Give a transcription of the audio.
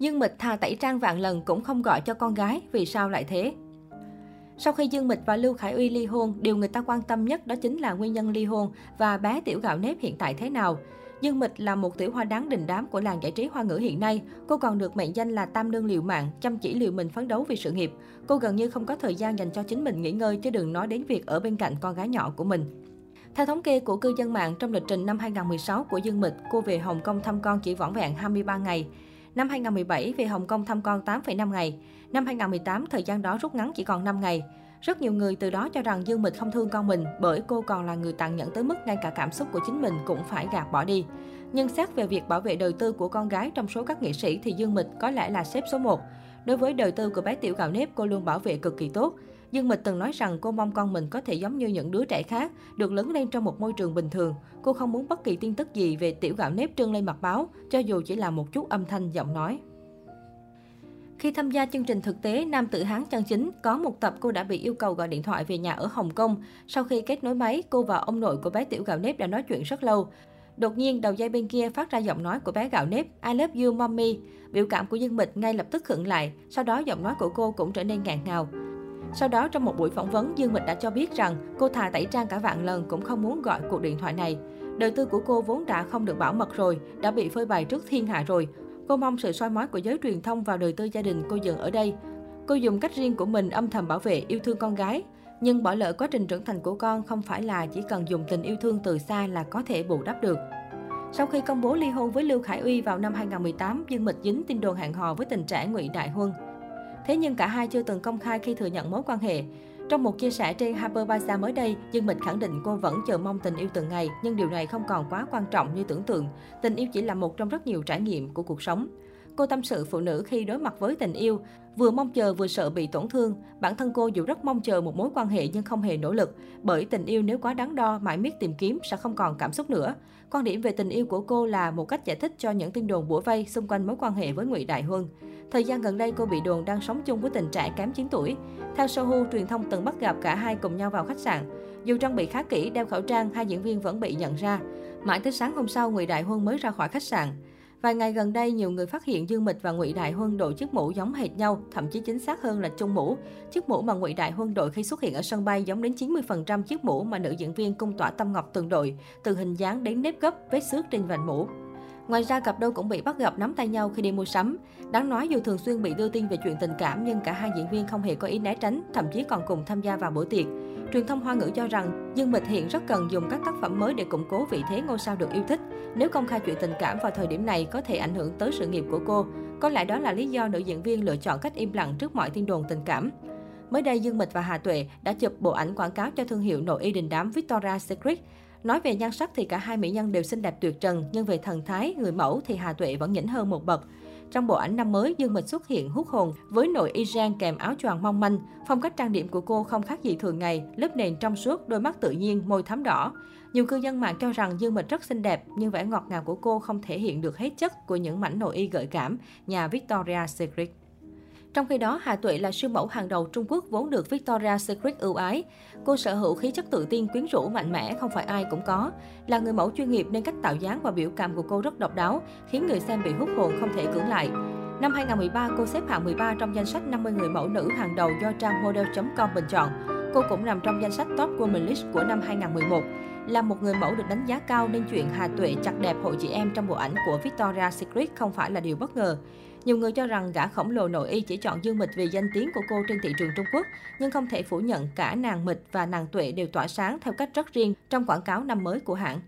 Dương Mịch thà tẩy trang vạn lần cũng không gọi cho con gái, vì sao lại thế? Sau khi Dương Mịch và Lưu Khải Uy ly hôn, điều người ta quan tâm nhất đó chính là nguyên nhân ly hôn và bé tiểu gạo nếp hiện tại thế nào. Dương Mịch là một tiểu hoa đáng đình đám của làng giải trí hoa ngữ hiện nay. Cô còn được mệnh danh là tam nương liều mạng, chăm chỉ liều mình phấn đấu vì sự nghiệp. Cô gần như không có thời gian dành cho chính mình nghỉ ngơi chứ đừng nói đến việc ở bên cạnh con gái nhỏ của mình. Theo thống kê của cư dân mạng, trong lịch trình năm 2016 của Dương Mịch, cô về Hồng Kông thăm con chỉ vỏn vẹn 23 ngày. Năm 2017 về Hồng Kông thăm con 8,5 ngày. Năm 2018 thời gian đó rút ngắn chỉ còn 5 ngày. Rất nhiều người từ đó cho rằng Dương Mịch không thương con mình bởi cô còn là người tàn nhẫn tới mức ngay cả cảm xúc của chính mình cũng phải gạt bỏ đi. Nhưng xét về việc bảo vệ đời tư của con gái trong số các nghệ sĩ thì Dương Mịch có lẽ là xếp số 1. Đối với đời tư của bé tiểu gạo nếp, cô luôn bảo vệ cực kỳ tốt. Dương Mịch từng nói rằng cô mong con mình có thể giống như những đứa trẻ khác, được lớn lên trong một môi trường bình thường. Cô không muốn bất kỳ tin tức gì về tiểu gạo nếp trưng lên mặt báo, cho dù chỉ là một chút âm thanh giọng nói. Khi tham gia chương trình thực tế Nam tự Hán chân chính, có một tập cô đã bị yêu cầu gọi điện thoại về nhà ở Hồng Kông. Sau khi kết nối máy, cô và ông nội của bé tiểu gạo nếp đã nói chuyện rất lâu. Đột nhiên, đầu dây bên kia phát ra giọng nói của bé gạo nếp I love you mommy. Biểu cảm của Dương Mịch ngay lập tức khựng lại, sau đó giọng nói của cô cũng trở nên ngạn ngào. Sau đó trong một buổi phỏng vấn, Dương Mịch đã cho biết rằng cô thà tẩy trang cả vạn lần cũng không muốn gọi cuộc điện thoại này. Đời tư của cô vốn đã không được bảo mật rồi, đã bị phơi bày trước thiên hạ rồi. Cô mong sự soi mói của giới truyền thông vào đời tư gia đình cô dừng ở đây. Cô dùng cách riêng của mình âm thầm bảo vệ yêu thương con gái. Nhưng bỏ lỡ quá trình trưởng thành của con không phải là chỉ cần dùng tình yêu thương từ xa là có thể bù đắp được. Sau khi công bố ly hôn với Lưu Khải Uy vào năm 2018, Dương Mịch dính tin đồn hẹn hò với tình trẻ Ngụy Đại Huân. Thế nhưng cả hai chưa từng công khai khi thừa nhận mối quan hệ. Trong một chia sẻ trên Harper Bazaar mới đây, Dương Mịch khẳng định cô vẫn chờ mong tình yêu từng ngày, nhưng điều này không còn quá quan trọng như tưởng tượng. Tình yêu chỉ là một trong rất nhiều trải nghiệm của cuộc sống. Cô tâm sự phụ nữ khi đối mặt với tình yêu, vừa mong chờ vừa sợ bị tổn thương. Bản thân cô dù rất mong chờ một mối quan hệ nhưng không hề nỗ lực, bởi tình yêu nếu quá đắn đo, mãi miết tìm kiếm sẽ không còn cảm xúc nữa. Quan điểm về tình yêu của cô là một cách giải thích cho những tin đồn bủa vây xung quanh mối quan hệ với Ngụy Đại Huân. Thời gian gần đây cô bị đồn đang sống chung với tình trạng kém 9 tuổi. Theo Sohu, truyền thông từng bắt gặp cả hai cùng nhau vào khách sạn. Dù trang bị khá kỹ, đeo khẩu trang, hai diễn viên vẫn bị nhận ra. Mãi tới sáng hôm sau, Ngụy Đại Huân mới ra khỏi khách sạn. Vài ngày gần đây, nhiều người phát hiện Dương Mịch và Ngụy Đại Huân đội chiếc mũ giống hệt nhau, thậm chí chính xác hơn là chung mũ. Chiếc mũ mà Ngụy Đại Huân đội khi xuất hiện ở sân bay giống đến 90% chiếc mũ mà nữ diễn viên cung tỏa Tâm Ngọc từng đội, từ hình dáng đến nếp gấp, vết xước trên vành mũ. Ngoài ra, cặp đôi cũng bị bắt gặp nắm tay nhau khi đi mua sắm. Đáng nói dù thường xuyên bị đưa tin về chuyện tình cảm nhưng cả hai diễn viên không hề có ý né tránh, thậm chí còn cùng tham gia vào bữa tiệc. Truyền thông Hoa ngữ cho rằng Dương Mịch hiện rất cần dùng các tác phẩm mới để củng cố vị thế ngôi sao được yêu thích. Nếu công khai chuyện tình cảm vào thời điểm này có thể ảnh hưởng tới sự nghiệp của cô. Có lẽ đó là lý do nữ diễn viên lựa chọn cách im lặng trước mọi tin đồn tình cảm. Mới đây, Dương Mịch và Hà Tuệ đã chụp bộ ảnh quảng cáo cho thương hiệu nội y đình đám Victoria's Secret. Nói về nhan sắc thì cả hai mỹ nhân đều xinh đẹp tuyệt trần, nhưng về thần thái, người mẫu thì Hà Tuệ vẫn nhỉnh hơn một bậc. Trong bộ ảnh năm mới, Dương Mịch xuất hiện hút hồn với nội y ren kèm áo choàng mong manh. Phong cách trang điểm của cô không khác gì thường ngày, lớp nền trong suốt, đôi mắt tự nhiên, môi thắm đỏ. Nhiều cư dân mạng cho rằng Dương Mịch rất xinh đẹp, nhưng vẻ ngọt ngào của cô không thể hiện được hết chất của những mảnh nội y gợi cảm nhà Victoria Secret. Trong khi đó, Hà Tuệ là siêu mẫu hàng đầu Trung Quốc vốn được Victoria Secret ưu ái. Cô sở hữu khí chất tự tin, quyến rũ, mạnh mẽ, không phải ai cũng có. Là người mẫu chuyên nghiệp nên cách tạo dáng và biểu cảm của cô rất độc đáo, khiến người xem bị hút hồn không thể cưỡng lại. Năm 2013, cô xếp hạng 13 trong danh sách 50 người mẫu nữ hàng đầu do trang model.com bình chọn. Cô cũng nằm trong danh sách Top Women List của năm 2011. Là một người mẫu được đánh giá cao nên chuyện Hà Tuệ chặt đẹp hội chị em trong bộ ảnh của Victoria's Secret không phải là điều bất ngờ. Nhiều người cho rằng gã khổng lồ nội y chỉ chọn Dương Mịch vì danh tiếng của cô trên thị trường Trung Quốc, nhưng không thể phủ nhận cả nàng Mịch và nàng Tuệ đều tỏa sáng theo cách rất riêng trong quảng cáo năm mới của hãng.